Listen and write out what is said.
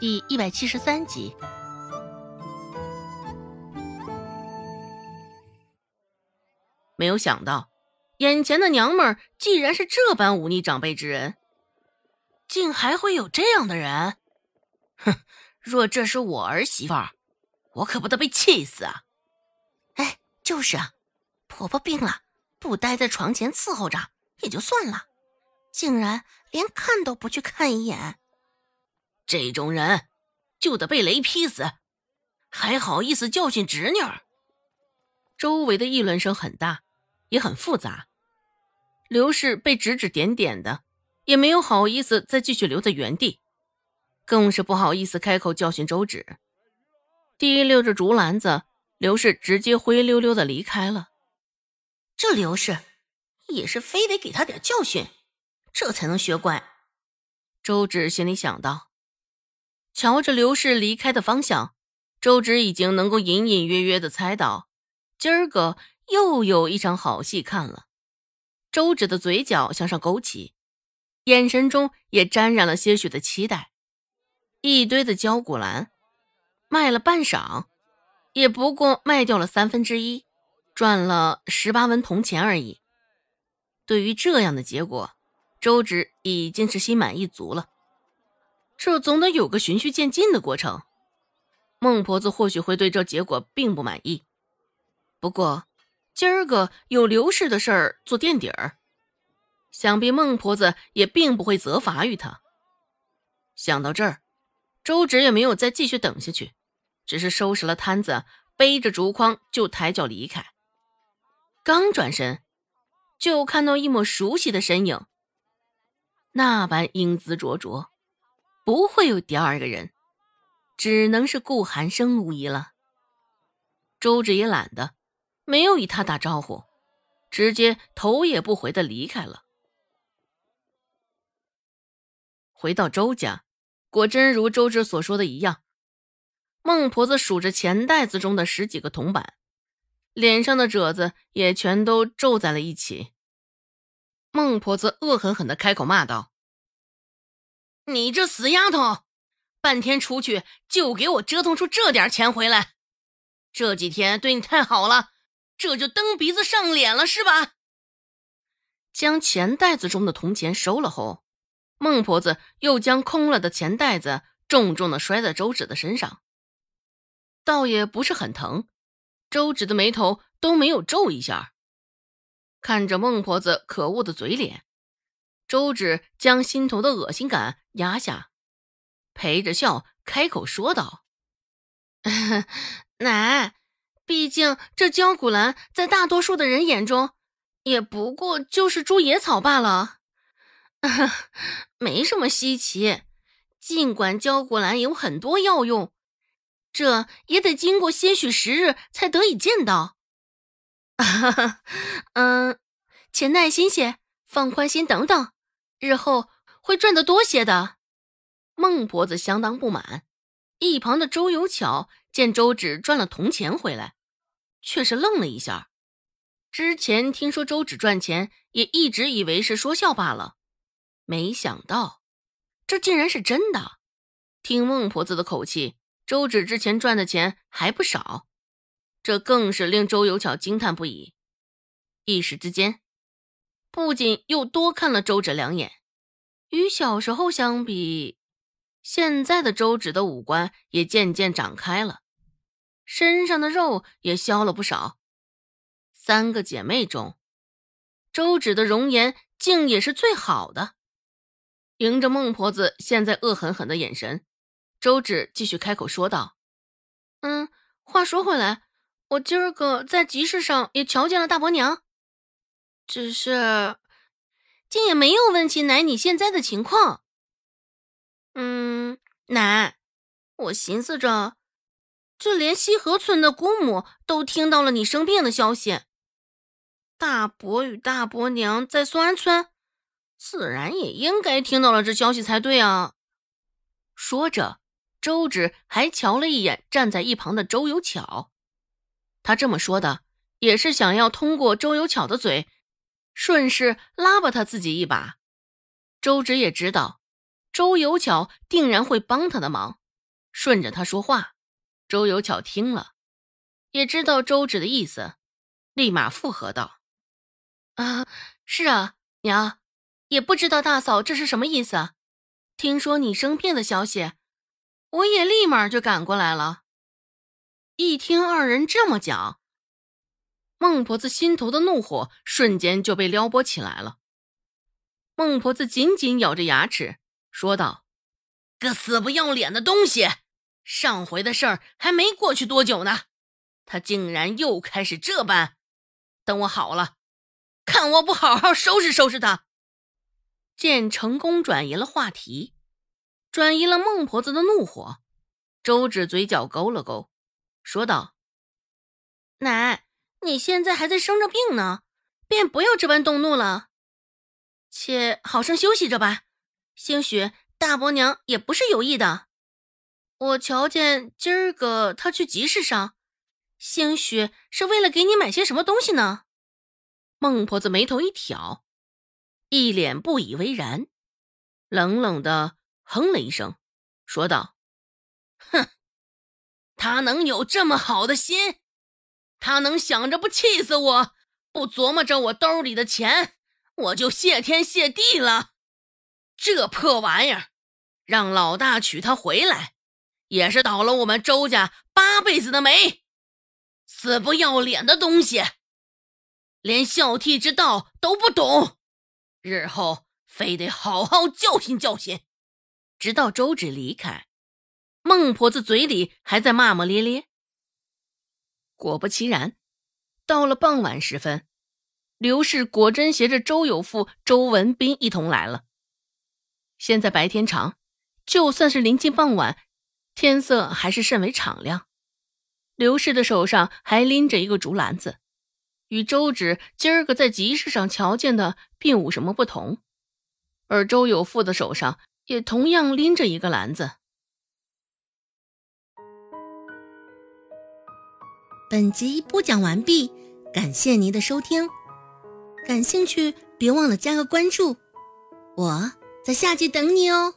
第一百七十三集。没有想到，眼前的娘们儿既然是这般忤逆长辈之人，竟还会有这样的人。哼，若这是我儿媳妇儿，我可不得被气死啊！哎，就是啊，婆婆病了，不待在床前伺候着也就算了，竟然连看都不去看一眼。这种人就得被雷劈死，还好意思教训侄女？周围的议论声很大。也很复杂，刘氏被指指点点的，也没有好意思再继续留在原地，更是不好意思开口教训周芷。提溜着竹篮子，刘氏直接灰溜溜的离开了。这刘氏也是非得给他点教训，这才能学乖。周芷心里想到，瞧着刘氏离开的方向，周芷已经能够隐隐约约的猜到，今儿个。又有一场好戏看了，周芷的嘴角向上勾起，眼神中也沾染了些许的期待。一堆的焦骨兰卖了半晌，也不过卖掉了三分之一，赚了十八文铜钱而已。对于这样的结果，周芷已经是心满意足了。这总得有个循序渐进的过程。孟婆子或许会对这结果并不满意，不过。今儿个有刘氏的事儿做垫底儿，想必孟婆子也并不会责罚于他。想到这儿，周芷也没有再继续等下去，只是收拾了摊子，背着竹筐就抬脚离开。刚转身，就看到一抹熟悉的身影，那般英姿灼灼，不会有第二个人，只能是顾寒生无疑了。周芷也懒得。没有与他打招呼，直接头也不回的离开了。回到周家，果真如周芷所说的一样，孟婆子数着钱袋子中的十几个铜板，脸上的褶子也全都皱在了一起。孟婆子恶狠狠的开口骂道：“你这死丫头，半天出去就给我折腾出这点钱回来，这几天对你太好了。”这就蹬鼻子上脸了是吧？将钱袋子中的铜钱收了后，孟婆子又将空了的钱袋子重重的摔在周芷的身上，倒也不是很疼，周芷的眉头都没有皱一下。看着孟婆子可恶的嘴脸，周芷将心头的恶心感压下，陪着笑开口说道：“ 奶。”毕竟，这焦骨兰在大多数的人眼中，也不过就是株野草罢了，没什么稀奇。尽管焦骨兰有很多药用，这也得经过些许时日才得以见到。嗯，且耐心些，放宽心，等等，日后会赚得多些的。孟婆子相当不满，一旁的周有巧见周芷赚了铜钱回来。却是愣了一下，之前听说周芷赚钱，也一直以为是说笑罢了，没想到这竟然是真的。听孟婆子的口气，周芷之前赚的钱还不少，这更是令周有巧惊叹不已。一时之间，不仅又多看了周芷两眼，与小时候相比，现在的周芷的五官也渐渐长开了。身上的肉也消了不少。三个姐妹中，周芷的容颜竟也是最好的。迎着孟婆子现在恶狠狠的眼神，周芷继续开口说道：“嗯，话说回来，我今儿个在集市上也瞧见了大伯娘，只是竟也没有问起奶你现在的情况。嗯，奶，我寻思着。”这连西河村的姑母都听到了你生病的消息，大伯与大伯娘在松安村，自然也应该听到了这消息才对啊。说着，周芷还瞧了一眼站在一旁的周有巧，他这么说的也是想要通过周有巧的嘴，顺势拉拔他自己一把。周芷也知道，周有巧定然会帮他的忙。顺着他说话。周有巧听了，也知道周芷的意思，立马附和道：“啊，是啊，娘，也不知道大嫂这是什么意思。听说你生病的消息，我也立马就赶过来了。”一听二人这么讲，孟婆子心头的怒火瞬间就被撩拨起来了。孟婆子紧紧咬着牙齿，说道：“个死不要脸的东西！”上回的事儿还没过去多久呢，他竟然又开始这般。等我好了，看我不好好收拾收拾他！见成功转移了话题，转移了孟婆子的怒火，周芷嘴角勾了勾，说道：“奶，你现在还在生着病呢，便不要这般动怒了，且好生休息着吧。兴许大伯娘也不是有意的。”我瞧见今儿个他去集市上，兴许是为了给你买些什么东西呢？孟婆子眉头一挑，一脸不以为然，冷冷的哼了一声，说道：“哼，他能有这么好的心？他能想着不气死我，不琢磨着我兜里的钱，我就谢天谢地了。这破玩意儿，让老大娶她回来。”也是倒了我们周家八辈子的霉，死不要脸的东西，连孝悌之道都不懂，日后非得好好教训教训。直到周芷离开，孟婆子嘴里还在骂骂咧咧。果不其然，到了傍晚时分，刘氏果真携着周有富、周文斌一同来了。现在白天长，就算是临近傍晚。天色还是甚为敞亮，刘氏的手上还拎着一个竹篮子，与周芷今儿个在集市上瞧见的并无什么不同。而周有富的手上也同样拎着一个篮子。本集播讲完毕，感谢您的收听，感兴趣别忘了加个关注，我在下集等你哦。